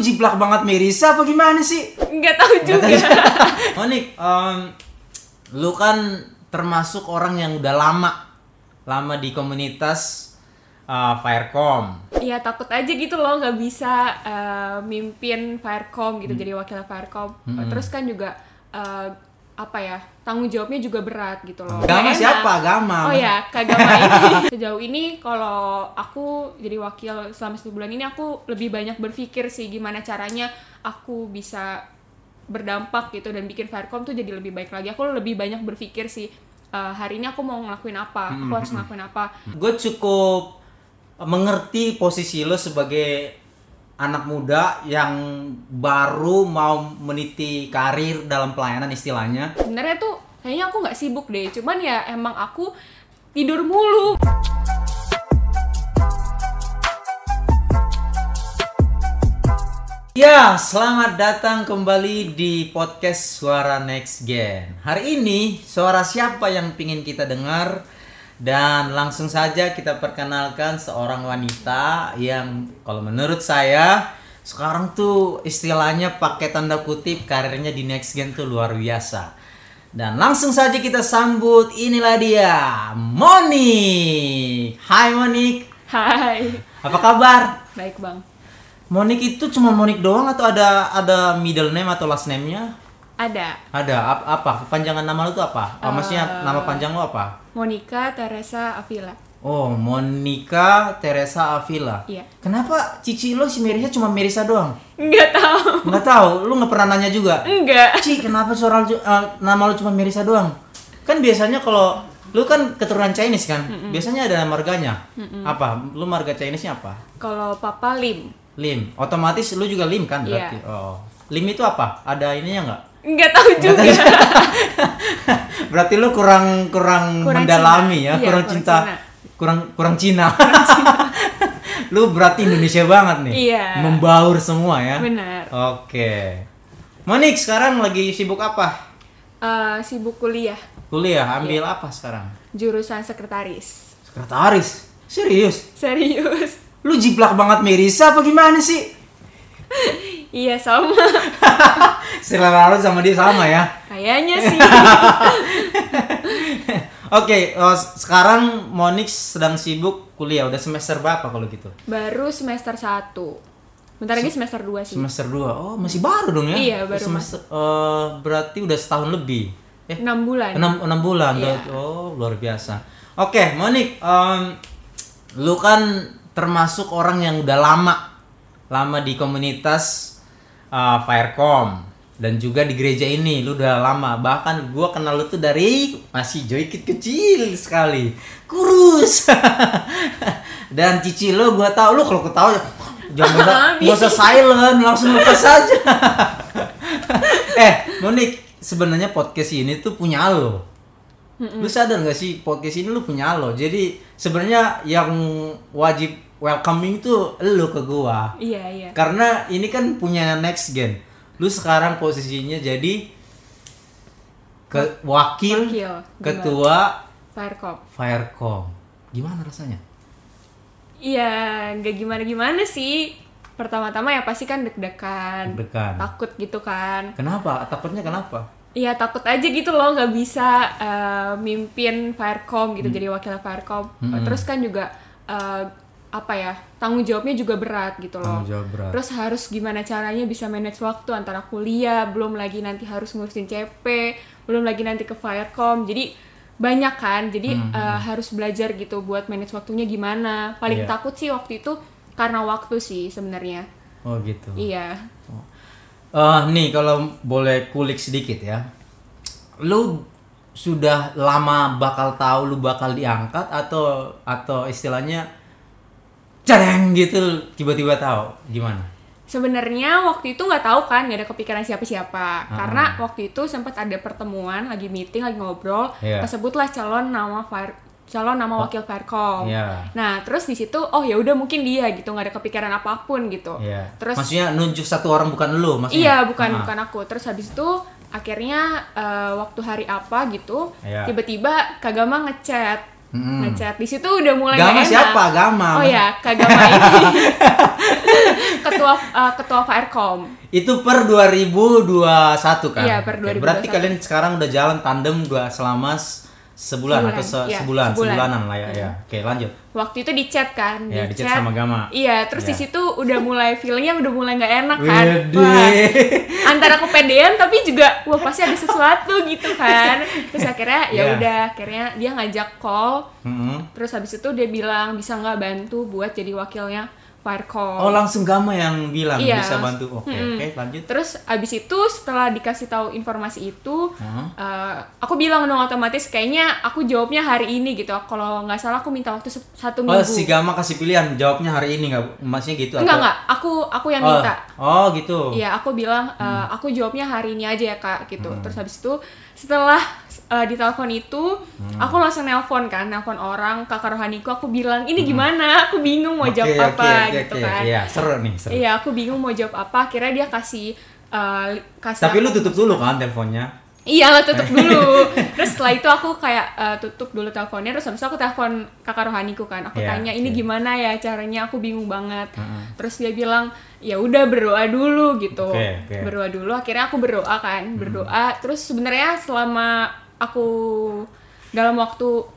jiplak banget Merisa apa gimana sih? Nggak tahu juga. Monik, em, lu kan termasuk orang yang udah lama lama di komunitas uh, Firecom. Iya takut aja gitu loh nggak bisa eh, mimpin Firecom gitu jadi wakil Firecom. Terus kan juga eh, apa ya tanggung jawabnya juga berat gitu loh. Agama siapa? Agama. Oh ya, kagama ini. Sejauh ini kalau aku jadi wakil selama satu bulan ini aku lebih banyak berpikir sih gimana caranya aku bisa berdampak gitu dan bikin Firecom tuh jadi lebih baik lagi. Aku lebih banyak berpikir sih eh, hari ini aku mau ngelakuin apa, aku harus ngelakuin apa. Gue cukup mengerti posisi lo sebagai anak muda yang baru mau meniti karir dalam pelayanan istilahnya. Sebenarnya tuh kayaknya aku nggak sibuk deh, cuman ya emang aku tidur mulu. Ya, selamat datang kembali di podcast Suara Next Gen. Hari ini, suara siapa yang pingin kita dengar? Dan langsung saja kita perkenalkan seorang wanita yang kalau menurut saya sekarang tuh istilahnya pakai tanda kutip karirnya di Next Gen tuh luar biasa. Dan langsung saja kita sambut inilah dia, Monik. Hai Monik, Hai, apa kabar? baik bang. Monik itu cuma Monik doang atau ada ada middle name atau last name-nya? Ada Ada ap- apa? Kepanjangan nama lu tuh apa? Oh, maksudnya nama panjang lu apa? Monica Teresa Avila. Oh, Monica Teresa Avila. Iya. Kenapa cici lo si Merisa cuma Merisa doang? Nggak tahu. Nggak tahu, lu nggak pernah nanya juga. Enggak. Ci, kenapa suara lu, eh, nama lu cuma Merisa doang? Kan biasanya kalau lu kan keturunan Chinese kan, biasanya ada marganya. Apa? Lu marga Chinese-nya apa? Kalau Papa Lim. Lim. Otomatis lu juga Lim kan Iya. berarti. Oh. Lim itu apa? Ada ininya nggak? Nggak tahu juga. Berarti lu kurang kurang, Kurang mendalami Cina. ya, Iya, kurang kurang cinta, Cina. kurang kurang Cina. lu berarti Indonesia banget nih. Iya. Membaur semua ya. Benar. Oke. Monik sekarang lagi sibuk apa? Eh, sibuk kuliah. Kuliah, ambil Iya. apa sekarang? Jurusan sekretaris. Sekretaris. Serius? Serius. Lu jiplak banget Merisa apa gimana sih? Iya sama. Selera lu sama dia sama ya. Kayaknya sih. Oke, oh, sekarang Monik sedang sibuk kuliah. Udah semester berapa kalau gitu? Baru semester 1. Bentar lagi semester 2 sih. Semester 2. Oh, masih baru dong ya? Iya, baru Semester eh, berarti udah setahun lebih. Eh, 6 bulan. enam, enam bulan. Iya. Oh, luar biasa. Oke, Monik, em, lu kan termasuk orang yang udah lama lama di komunitas eh, Firecom dan juga di gereja ini. Lu udah lama. Bahkan gua kenal lu tuh dari masih joykit kecil sekali. Kurus. Dan cici lo gua tahu lu kalau ketawa jangan usah nggak usah silent langsung lepas saja eh Monik sebenarnya podcast ini tuh punya lo. Lu sadar gak sih podcast ini lu punya lo? Jadi sebenarnya yang wajib welcoming tuh lu ke gua Iya, iya. karena ini kan punya next gen lu sekarang posisinya jadi ke wakil, Wakil. ketua Firecom. Firecom gimana rasanya Iya, nggak gimana-gimana sih. Pertama-tama ya pasti kan deg-degan. Deg-degan. Takut gitu kan. kenapa takutnya kenapa Iya takut aja gitu loh nggak bisa eh, mimpin Firecom gitu jadi wakil Firecom. Terus kan juga eh, apa ya tanggung jawabnya juga berat gitu loh. Tanggung jawab berat. Terus harus gimana caranya bisa manage waktu antara kuliah, belum lagi nanti harus ngurusin CP, belum lagi nanti ke Firecom. Jadi banyak kan. Jadi eh, harus belajar gitu buat manage waktunya gimana. Paling Iya. takut sih waktu itu karena waktu sih sebenarnya. oh gitu Iya. Eh, nih kalau boleh kulik sedikit ya. Lu sudah lama bakal tahu lu bakal diangkat atau atau istilahnya cereng gitu tiba-tiba tahu gimana? Sebenarnya waktu itu nggak tahu kan, nggak ada kepikiran siapa-siapa. Karena waktu itu sempat ada pertemuan, lagi meeting, lagi ngobrol, Iya. tersebutlah calon nama Fire, calon nama wakil Firecom. Iya. Nah, terus di situ, oh ya udah mungkin dia gitu, nggak ada kepikiran apa pun gitu. Iya. Terus maksudnya nunjuk satu orang bukan lu maksudnya? iya, bukan Ah. bukan aku. Terus habis itu akhirnya eh, waktu hari apa gitu, Iya. tiba-tiba Kagama ngechat Mm-mm. ngechat di situ udah mulai Gama siapa? Gama. oh ya Kak Gama ini ketua uh, ketua Firecom Itu per 2021 kan? Iya, per Oke, 2021. Berarti kalian sekarang udah jalan tandem dua selama sebulan, Sebulan, atau se- iya, sebulan, sebulan. sebulanan lah ya. ya. Oke, lanjut. waktu itu di chat kan Ya, di di chat sama Gama. iya terus di Ya. situ udah mulai feelingnya udah mulai nggak enak kan Wede. Wah, antara kepedean tapi juga wah pasti ada sesuatu gitu kan terus akhirnya ya Iya. udah akhirnya dia ngajak call Mm-mm. terus habis itu dia bilang bisa nggak bantu buat jadi wakilnya Firecom Oh, langsung Gama yang bilang Iya. bisa bantu. Oke, Mm-mm. oke, lanjut. Terus abis itu setelah dikasih tahu informasi itu, Hah? eh, aku bilang dong otomatis kayaknya aku jawabnya hari ini gitu. Kalau nggak salah aku minta waktu satu Oh, minggu. si Gama kasih pilihan jawabnya hari ini nggak? Maksudnya gitu enggak atau- enggak, aku aku yang Oh, minta. Oh, gitu. Iya, aku bilang eh, aku jawabnya hari ini aja ya kak gitu. Terus habis itu setelah eh, ditelepon itu, aku langsung nelpon kan, nelpon orang kakak rohaniku. Aku bilang ini gimana? Aku bingung mau jawab oke, apa oke, gitu oke. kan. Iya, seru nih, seru. Iya, aku bingung mau jawab apa. Akhirnya dia kasih eh, li- kasih Tapi lu aku- tutup dulu kan teleponnya. Iya lah tutup dulu. terus setelah itu aku kayak eh, tutup dulu teleponnya terus habis itu aku telepon kakak rohaniku kan. Aku Iya, tanya ini oke. gimana ya caranya? Aku bingung banget. Heeh. Terus dia bilang ya udah berdoa dulu gitu. Oke, oke. Berdoa dulu. Akhirnya aku berdoa kan, berdoa. Terus sebenarnya selama aku dalam waktu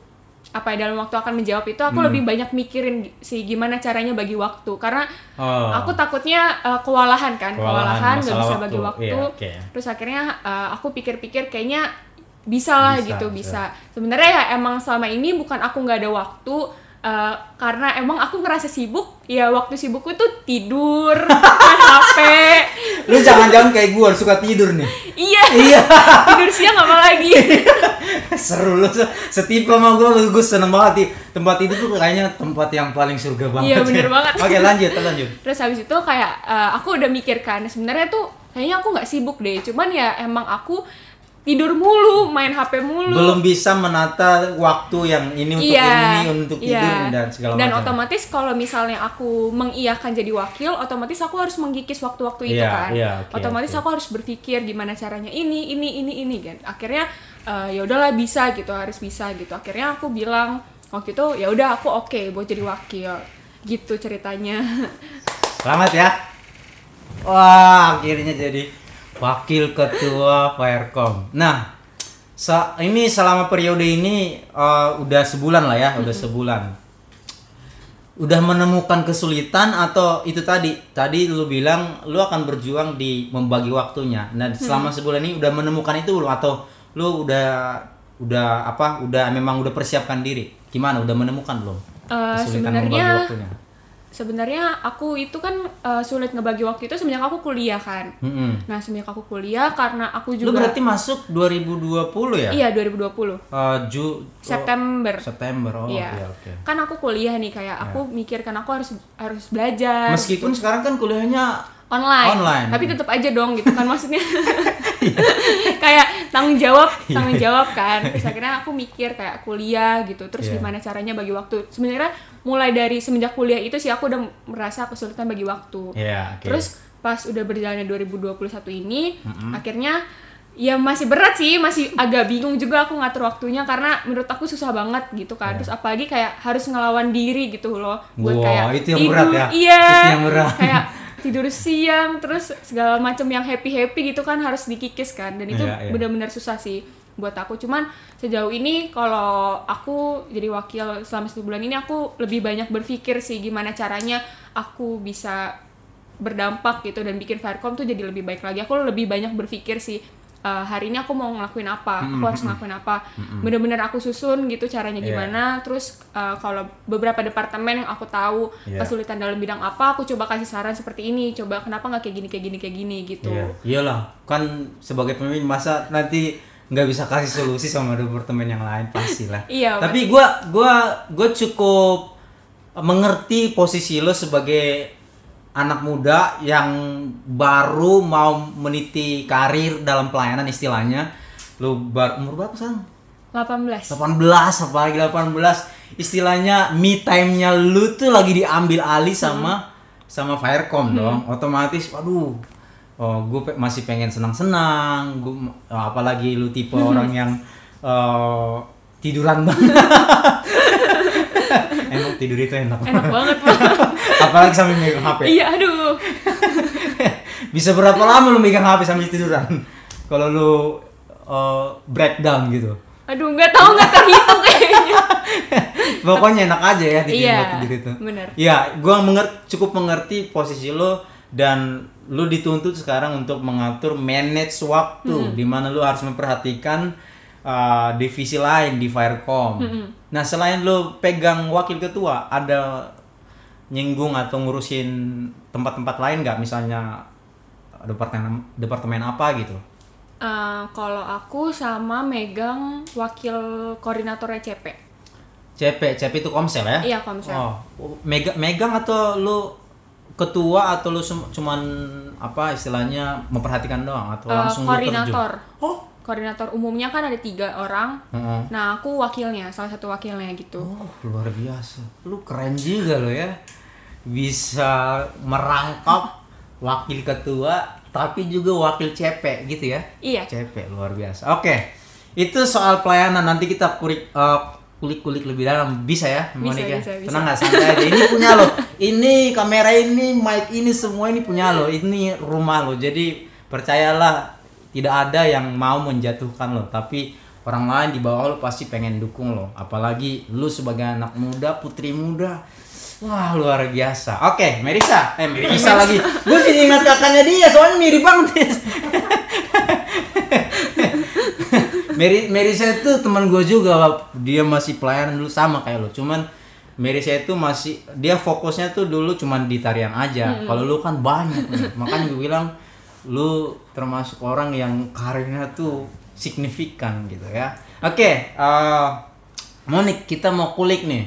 apa ya dalam waktu akan menjawab itu aku lebih banyak mikirin sih gimana caranya bagi waktu karena Oh. aku takutnya eh, kewalahan kan Kewalahan, kewalahan nggak bisa bagi waktu. waktu Iya, oke. terus akhirnya uh, aku pikir-pikir kayaknya bisa lah Bisa, gitu bisa. bisa sebenarnya ya emang selama ini bukan aku nggak ada waktu uh, karena emang aku ngerasa sibuk ya waktu sibukku tuh tidur main HP Lu jangan-jangan kayak gua suka tidur nih. iya Iya. tidur siang apa lagi Seru lu se- setipe sama gua lu gua seneng banget di tempat itu tuh kayaknya tempat yang paling surga banget. Iya, bener banget. Oke, lanjut, lanjut. terus habis itu kayak uh, aku udah mikir kan sebenarnya tuh kayaknya aku nggak sibuk deh cuman ya emang aku tidur mulu main HP mulu Belum bisa menata waktu yang ini untuk iya, ini untuk tidur iya. dan segala Dan macam. otomatis kalau misalnya aku mengiyakan jadi wakil, otomatis aku harus mengkikis waktu-waktu itu Iya, kan. iya, oke, otomatis oke. aku harus berpikir gimana caranya ini, ini, ini, ini kan. Akhirnya eh, ya udahlah bisa gitu, harus bisa gitu. Akhirnya aku bilang waktu itu ya udah aku oke buat jadi wakil. Gitu ceritanya. Selamat ya. Wah, akhirnya jadi wakil ketua Firecom. Nah, sa- ini selama periode ini eh, udah sebulan lah ya, udah sebulan. Udah menemukan kesulitan atau itu tadi, tadi lu bilang lu akan berjuang di membagi waktunya. Nah, selama sebulan ini udah menemukan itu belum atau lu udah udah apa? Udah memang udah persiapkan diri? Gimana? Udah menemukan belum? Eh, Kesulitan sebenarnya- membagi waktunya. Sebenarnya aku itu kan eh, sulit ngebagi waktu itu semenjak aku kuliah kan. Mm-mm. Nah semenjak aku kuliah karena aku Lu juga berarti masuk 2020 ya? iya 2020 Eh, Ju September. oh, September. Oh, Iya. iya oke. Kan aku kuliah nih kayak aku mikir kan aku harus harus belajar Meskipun sekarang kan kuliahnya online. online. Tapi tetap aja dong gitu kan maksudnya. kayak tanggung jawab, Iya. tanggung jawab kan. Terus akhirnya aku mikir kayak kuliah gitu. Terus Iya. gimana caranya bagi waktu. Sebenarnya mulai dari semenjak kuliah itu sih aku udah merasa kesulitan bagi waktu. Iya, oke. Terus pas udah berjalannya 2021 ini akhirnya ya masih berat sih, masih agak bingung juga aku ngatur waktunya karena menurut aku susah banget gitu kan. Terus apalagi kayak harus ngelawan diri gitu loh buat Wah, kayak itu yang berat ya? Iya. Itu yang berat. Kayak tidur siang terus segala macam yang happy-happy gitu kan harus dikikis kan. Dan itu Iya, iya. benar-benar susah sih buat aku. Cuman sejauh ini kalau aku jadi wakil selama satu bulan ini aku lebih banyak berpikir sih gimana caranya aku bisa berdampak gitu dan bikin Firecom tuh jadi lebih baik lagi. Aku lebih banyak berpikir sih eh, hari ini aku mau ngelakuin apa aku harus ngelakuin apa bener-bener aku susun gitu caranya Iya. gimana terus eh, kalau beberapa departemen yang aku tahu Iya. kesulitan dalam bidang apa aku coba kasih saran seperti ini coba kenapa nggak kayak gini kayak gini kayak gini gitu Iya. Iyalah, kan sebagai pemimpin masa nanti nggak bisa kasih solusi sama departemen yang lain pastilah. Iya, Tapi gua gua gua cukup mengerti posisi lo sebagai anak muda yang baru mau meniti karir dalam pelayanan istilahnya. Lu bar umur berapa sekarang? 18 18 apalagi 18 istilahnya me time-nya lu tuh lagi diambil alih sama sama Firecom dong. Otomatis waduh oh gue masih pengen senang-senang. Gue apalagi lu tipe orang yang eh, tiduran banget enak tidur itu enak. enak banget Pak. Apalagi sambil megang HP. iya aduh Bisa berapa lama lu megang HP sambil tiduran? Kalau lu uh, breakdown gitu. aduh nggak tahu nggak terhitung kayaknya Pokoknya enak aja ya di Iya, tidur itu. bener. Iya, gua mengerti cukup mengerti posisi lo dan lu dituntut sekarang untuk mengatur manage waktu di mana lu harus memperhatikan uh, divisi lain di Firecom. Nah, selain lu pegang wakil ketua, ada nyinggung atau ngurusin tempat-tempat lain nggak misalnya departemen departemen apa gitu? Eh, kalau aku sama megang wakil koordinatornya CP CP, CP itu komsel ya? iya komsel Oh, megang megang atau lu ketua atau lu cuman apa istilahnya memperhatikan doang atau Eh, langsung koordinator terjun? Oh. Koordinator umumnya kan ada tiga orang Heeh. nah aku wakilnya salah satu wakilnya gitu Oh, luar biasa. Lu keren juga lo ya. Bisa merangkap wakil ketua tapi juga wakil CP gitu ya. iya CP luar biasa. Oke. Itu soal pelayanan nanti kita kulik eh, kulik-kulik lebih dalam bisa ya, Bisa, Monica? bisa, bisa. Tenang nggak santai aja. Ini punya lo. Ini kamera ini, mic ini semua ini punya lo. Ini rumah lo. Jadi percayalah tidak ada yang mau menjatuhkan lo, tapi orang lain di bawah lo pasti pengen dukung lo. Apalagi lu sebagai anak muda, putri muda. Wah luar biasa. Oke, Merisa. Eh Merisa lagi. Gue jadi ingat kakaknya dia, soalnya mirip banget. Mary Merisa itu teman gue juga dia masih pelayanan dulu sama kayak lo cuman Merisa itu masih dia fokusnya tuh dulu cuman di tarian aja kalau lu kan banyak nih. makanya gue bilang lu termasuk orang yang karirnya tuh signifikan gitu ya. Oke eh, Monik kita mau kulik nih.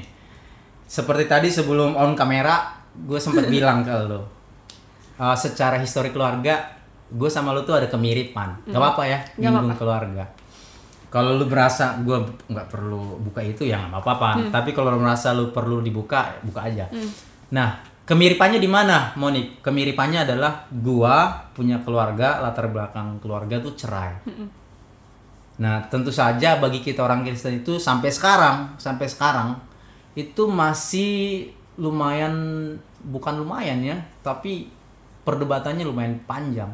Seperti tadi sebelum on kamera gue sempat bilang ke lo eh, secara histori keluarga gue sama lu tuh ada kemiripan. Gak apa-apa ya nyinggung keluarga. Kalau lu merasa gue nggak perlu buka itu ya nggak apa-apa. Tapi kalau lu merasa lu perlu dibuka buka aja. Nah kemiripannya di mana Monik? Kemiripannya adalah gua punya keluarga latar belakang keluarga tuh cerai. Nah tentu saja bagi kita orang Kristen itu sampai sekarang sampai sekarang itu masih lumayan bukan lumayan ya tapi perdebatannya lumayan panjang.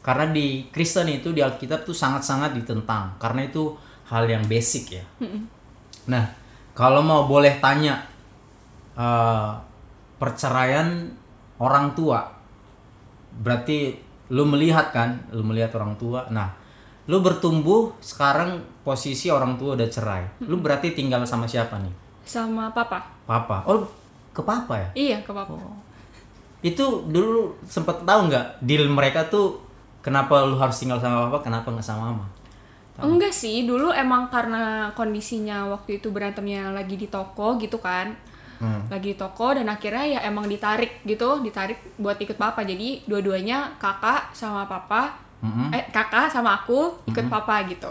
Karena di Kristen itu di Alkitab tuh sangat-sangat ditentang karena itu hal yang basic ya. Nah, kalau mau boleh tanya eh, perceraian orang tua, berarti lu melihat kan, lu melihat orang tua. Nah, lu bertumbuh sekarang posisi orang tua udah cerai. Lu berarti tinggal sama siapa nih? sama papa Papa. Oh, ke papa ya? iya ke papa Itu dulu sempet tahu nggak deal mereka tuh kenapa lu harus tinggal sama papa, kenapa nggak sama mama? enggak sih dulu emang karena kondisinya waktu itu berantemnya lagi di toko gitu kan Hmm. lagi di toko dan akhirnya ya emang ditarik gitu ditarik buat ikut papa jadi dua-duanya kakak sama papa Mm-mm. eh kakak sama aku ikut papa gitu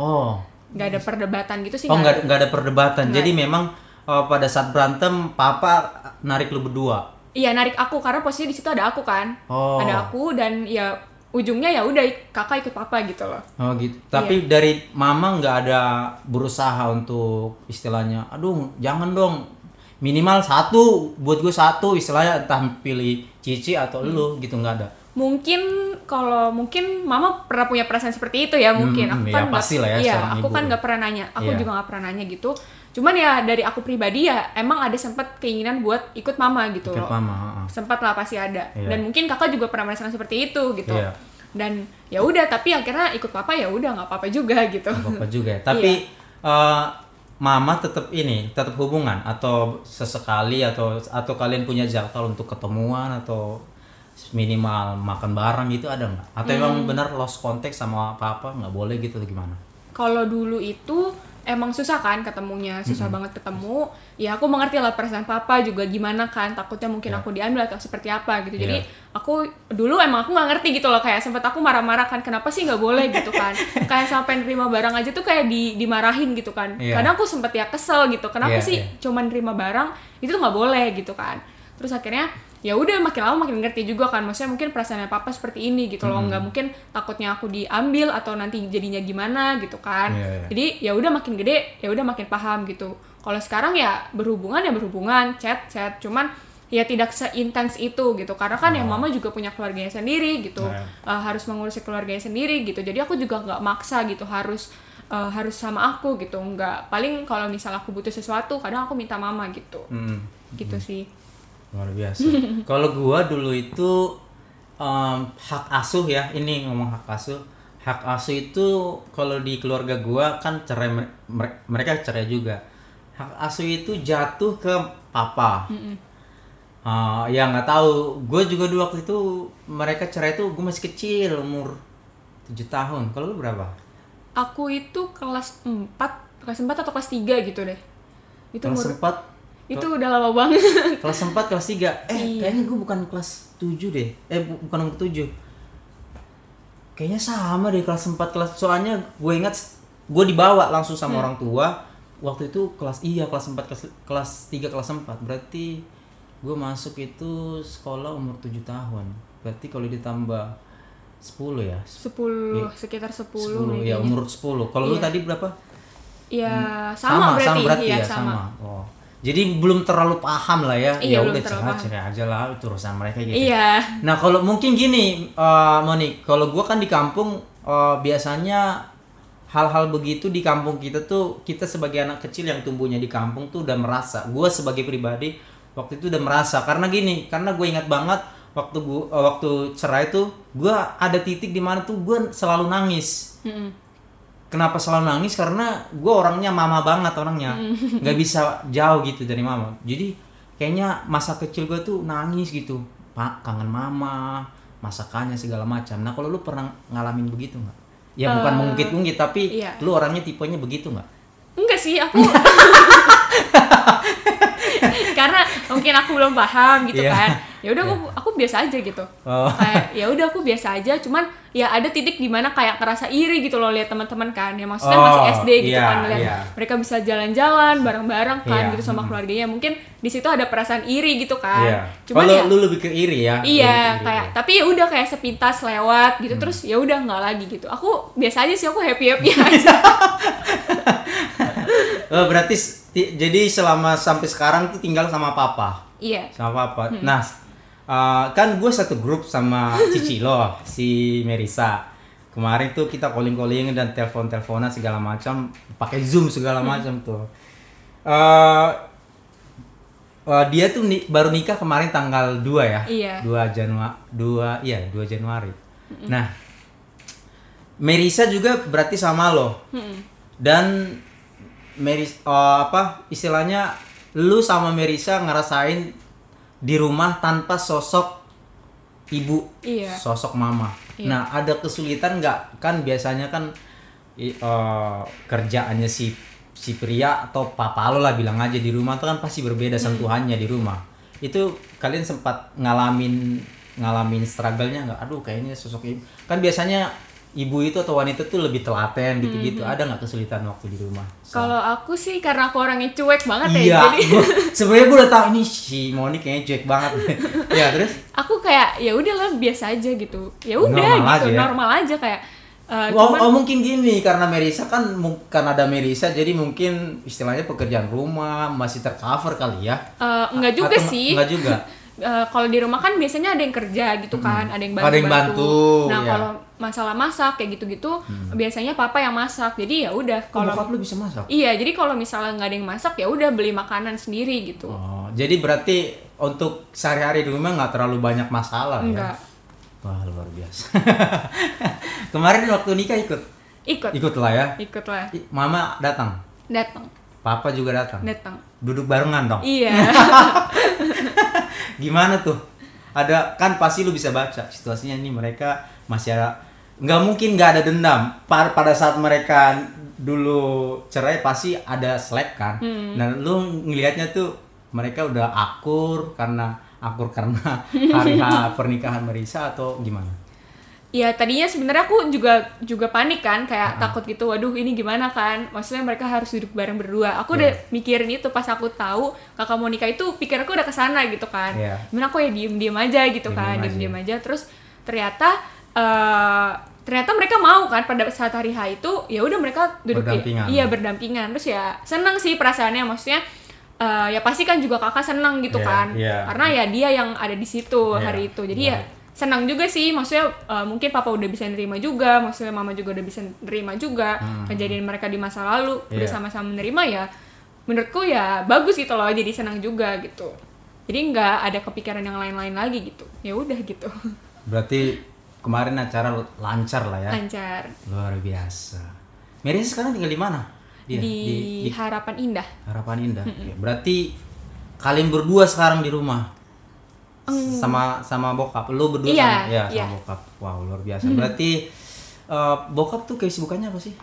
Oh, nggak ada perdebatan gitu sih oh nggak nggak ada perdebatan. Nggak. Jadi memang eh, pada saat berantem papa narik lu berdua. Iya narik aku karena posisinya di situ ada aku kan. Oh. Ada aku dan ya ujungnya ya udah kakak ikut papa gitu loh. Oh gitu. Tapi dari mama nggak ada berusaha untuk istilahnya, aduh jangan dong minimal satu buat gue satu istilahnya entah pilih cici atau lu gitu nggak ada. Mungkin kalau mungkin mama pernah punya perasaan seperti itu ya mungkin. Hmm, aku ya kan ya, Iya, seorang aku ibu. kan nggak pernah nanya. Aku Iya. juga nggak pernah nanya gitu. Cuman ya dari aku pribadi ya emang ada sempat keinginan buat ikut mama gitu Ikut loh. mama. Sempat lah pasti ada. Iya. Dan mungkin kakak juga pernah merasakan seperti itu gitu. Iya. Dan ya udah tapi akhirnya ikut papa ya udah nggak apa-apa juga gitu. Nggak apa-apa juga. ya. Tapi eh, mama tetap ini, tetap hubungan atau sesekali atau atau kalian punya jadwal untuk ketemuan atau minimal makan bareng gitu ada nggak? Atau emang benar lost contact sama apa-apa nggak boleh gitu atau gimana? kalau dulu itu emang susah kan ketemunya susah banget ketemu ya aku mengerti lah perasaan papa juga gimana kan takutnya mungkin Ya. aku diambil atau seperti apa gitu jadi Ya. aku dulu emang aku nggak ngerti gitu loh kayak sempat aku marah-marah kan kenapa sih nggak boleh gitu kan kayak sampai nerima barang aja tuh kayak di dimarahin gitu kan Iya. kadang aku sempet ya kesel gitu kenapa Iya, sih iya. cuman nerima barang itu tuh nggak boleh gitu kan terus akhirnya ya udah makin lama makin ngerti juga kan. Maksudnya mungkin perasaannya papa seperti ini gitu loh. Nggak mungkin takutnya aku diambil atau nanti jadinya gimana gitu kan. Iya, iya. jadi ya udah makin gede ya udah makin paham gitu. Kalau sekarang ya berhubungan ya berhubungan chat chat. Cuman ya tidak seintens itu gitu. Karena kan ya mama juga punya keluarganya sendiri gitu. Nah. Uh, harus mengurusi keluarganya sendiri gitu. Jadi aku juga nggak maksa gitu. Harus uh, harus sama aku gitu. Nggak. Paling kalau misal aku butuh sesuatu kadang aku minta mama gitu. Hmm, gitu sih luar biasa. Kalau gua dulu itu em, hak asuh ya, ini ngomong hak asuh. Hak asuh itu kalau di keluarga gua kan cerai mer- mer- mereka cerai juga. Hak asuh itu jatuh ke papa. Eh, ya nggak tahu. Gue juga dulu waktu itu mereka cerai itu gue masih kecil umur 7 tahun. Kalau lu berapa? aku itu kelas 4 kelas 4 atau kelas 3 gitu deh itu Kelas umur 4 itu udah lama banget. Kelas 4 kelas 3 eh Iya. kayaknya gue bukan kelas 7 deh. Eh bu- bukan umur 7 kayaknya sama deh kelas 4 kelas soalnya gue ingat gue dibawa langsung sama Hmm. orang tua. Waktu itu kelas iya kelas 4 kelas kelas 3 kelas 4 berarti gue masuk itu sekolah umur 7 tahun. Berarti kalau ditambah 10 ya? 10 Iya. sekitar 10, 10 nih ya umur 10 kalau lu Iya. tadi berapa? Ya sama, berarti, ya ya sama, Oh. Jadi belum terlalu paham lah ya. Iya, ya udah paham. cerai aja lah itu urusan mereka gitu. iya Nah, kalau mungkin gini, eh Moni, kalau gua kan di kampung eh, biasanya hal-hal begitu di kampung kita tuh kita sebagai anak kecil yang tumbuhnya di kampung tuh udah merasa. Gua sebagai pribadi waktu itu udah merasa karena gini, karena gue ingat banget waktu gua eh, waktu cerai tuh gua ada titik di mana tuh gua selalu nangis. Mm-mm. Kenapa selalu nangis? Karena gue orangnya mama banget orangnya, nggak bisa jauh gitu dari mama. Jadi kayaknya masa kecil gue tuh nangis gitu, pak kangen mama, masakannya segala macam. Nah kalau lu pernah ngalamin begitu nggak? Ya bukan Eh, mengungkit-ungkit tapi iya. lu orangnya tipenya begitu nggak? enggak sih aku karena mungkin aku belum paham gitu Iya. kan ya udah aku aku biasa aja gitu Oh. kayak ya udah aku biasa aja cuman ya ada titik di mana kayak ngerasa iri gitu loh lihat teman-teman kan ya maksudnya Oh, masih SD gitu iya, kan lihat iya. mereka bisa jalan-jalan bareng-bareng kan Iya, gitu sama keluarganya mungkin di situ ada perasaan iri gitu kan Iya. cuman Kalau ya lu lebih ke iri ya? Iya, iri, kayak ya. tapi ya udah kayak sepintas lewat gitu Hmm. terus ya udah nggak lagi gitu. Aku biasa aja sih aku happy happy aja. Oh, berarti jadi selama sampai sekarang tuh tinggal sama papa? iya. sama papa. Nah, uh, kan gue satu grup sama Cici lo, si Merisa. Kemarin tuh kita calling-calling dan telepon-teleponan segala macam, pakai Zoom segala macam tuh. Uh, uh, dia tuh ni- baru nikah kemarin tanggal 2 ya. Iya. 2 Januari 2 iya 2 Januari. Nah, Merisa juga berarti sama lo. Dan Meris oh, apa istilahnya lu sama Merisa ngerasain di rumah tanpa sosok ibu, Iya. sosok mama. Iya. Nah, ada kesulitan nggak? Kan biasanya kan eh, kerjaannya si si pria atau papa lo lah bilang aja di rumah tuh kan pasti berbeda Hmm. sentuhannya di rumah. Itu kalian sempat ngalamin ngalamin struggle-nya nggak? Aduh, kayaknya sosok ibu. Kan biasanya ibu itu atau wanita tuh lebih telaten gitu-gitu. Ada nggak kesulitan waktu di rumah? So- Hmm, Kalau aku sih karena aku orangnya cuek banget ya, Iya, jadi gua- sebenarnya gue udah tahu ini si Moni kayaknya cuek banget. ya terus? aku kayak ya udahlah biasa aja gitu. Ya udah gitu, aja ya? normal aja kayak eh, Oh, cuman oh, mungkin gini karena Merisa kan karena ada Merisa jadi mungkin istilahnya pekerjaan rumah masih tercover kali ya. eh, enggak juga Atau sih. Enggak juga. Eh, kalau di rumah kan biasanya ada yang kerja gitu kan, ada yang bantu. Ada yang bantu, Nah, ya. kalau masalah masak kayak gitu-gitu, biasanya papa yang masak. Jadi ya udah Kalau kalau bokap lu bisa masak. Iya, jadi kalau misalnya nggak ada yang masak ya udah beli makanan sendiri gitu. Oh, jadi berarti untuk sehari-hari di rumah nggak terlalu banyak masalah Enggak. ya? Wah luar biasa. Kemarin waktu nikah ikut, Ikut. ikut lah ya. Ikut lah. Mama datang, Datang. Papa juga datang. Datang. Duduk barengan dong. Iya. Gimana tuh? Ada kan pasti lu bisa baca situasinya ini mereka masih ada nggak mungkin nggak ada dendam. Pa- Pada saat mereka dulu cerai pasti ada slack kan. Nah lu ngelihatnya tuh mereka udah akur karena akur karena hari pernikahan Marisa atau gimana? ya tadinya sebenarnya aku juga juga panik kan kayak takut gitu waduh ini gimana kan maksudnya mereka harus duduk bareng berdua aku udah mikirin itu pas aku tahu kakak Monica itu pikir aku udah ke sana gitu kan Iya. gimana aku ya diem diem aja gitu kan Diem-diem diem diem aja terus ternyata eh, ternyata mereka mau kan pada saat hari H itu ya udah mereka duduk Berdampingan. iya berdampingan terus ya seneng sih perasaannya maksudnya eh, ya pasti kan juga kakak seneng gitu Iya, kan iya. karena ya dia yang ada di situ Iya, hari itu jadi ya baik. senang juga sih maksudnya eh, mungkin papa udah bisa nerima juga maksudnya mama juga udah bisa nerima juga kejadian mereka di masa lalu udah Hmm. Iya. sama-sama menerima ya menurutku ya bagus gitu loh jadi senang juga gitu jadi nggak ada kepikiran yang lain-lain lagi gitu ya udah gitu Berarti kemarin acara lancar lah ya. lancar Luar biasa. Mary sekarang tinggal di mana? Dia, di, di, di harapan indah Harapan Indah. Oke, Berarti kalian berdua sekarang di rumah. Sama sama bokap. Lu berdua Iya, sama ya, iya. sama bokap. Wow, luar biasa. Berarti eh, bokap tuh kesibukannya apa sih?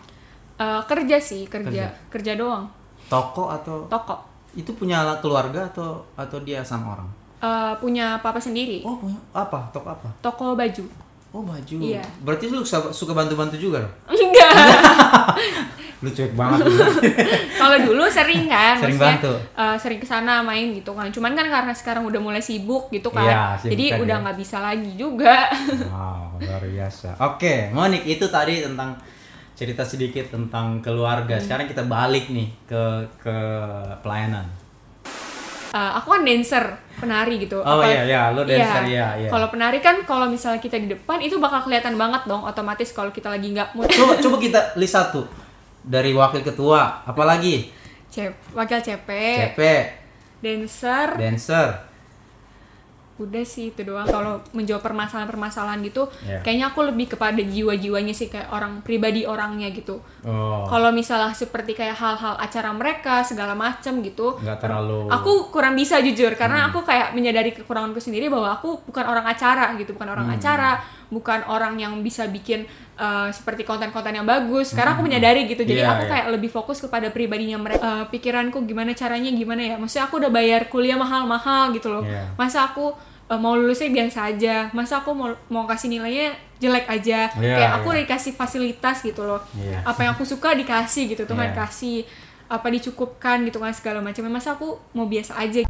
Eh, kerja sih kerja kerja doang Toko atau toko itu punya keluarga atau atau dia sama orang? Eh, punya papa sendiri Oh, punya apa? Toko apa? toko baju Oh, baju. Iya. Berarti lu suka, suka bantu-bantu juga dong? enggak Lu cuek banget kalau dulu sering kan Sering maksudnya, bantu. eh, sering ke sana main gitu kan cuman kan karena sekarang udah mulai sibuk gitu kan Iya, sibuk jadi kan udah ya. nggak bisa lagi juga Wow, luar biasa. Oke, Monik, itu tadi tentang cerita sedikit tentang keluarga. Hmm. Sekarang kita balik nih ke ke pelayanan. Eh, aku kan dancer penari gitu. Oh iya, iya, lu dancer, iya, iya. kalau penari kan kalau misalnya kita di depan itu bakal kelihatan banget dong otomatis kalau kita lagi nggak mood. Coba coba kita list satu. Dari wakil ketua, apalagi? Cep, wakil CP, CP, dancer. Dancer. Udah sih itu doang kalau menjawab permasalahan-permasalahan gitu Iya. kayaknya aku lebih kepada jiwa-jiwanya sih kayak orang pribadi orangnya gitu Oh, kalau misalnya seperti kayak hal-hal acara mereka segala macam gitu nggak terlalu. aku kurang bisa jujur Hmm. karena aku kayak menyadari kekuranganku sendiri bahwa aku bukan orang acara gitu bukan orang Hmm. acara bukan orang yang bisa bikin uh, seperti konten-konten yang bagus karena aku menyadari gitu jadi Iya, aku iya. kayak lebih fokus kepada pribadinya mereka Uh, pikiranku gimana caranya gimana ya maksudnya aku udah bayar kuliah mahal-mahal gitu loh Iya. masa aku uh, mau lulusnya biasa aja. Masa aku mau mau kasih nilainya jelek aja? Iya, kayak aku udah dikasih fasilitas gitu loh. Iya. apa yang aku suka dikasih gitu Tuhan Iya. kasih. Apa dicukupkan gitu kan segala macam. Masa aku mau biasa aja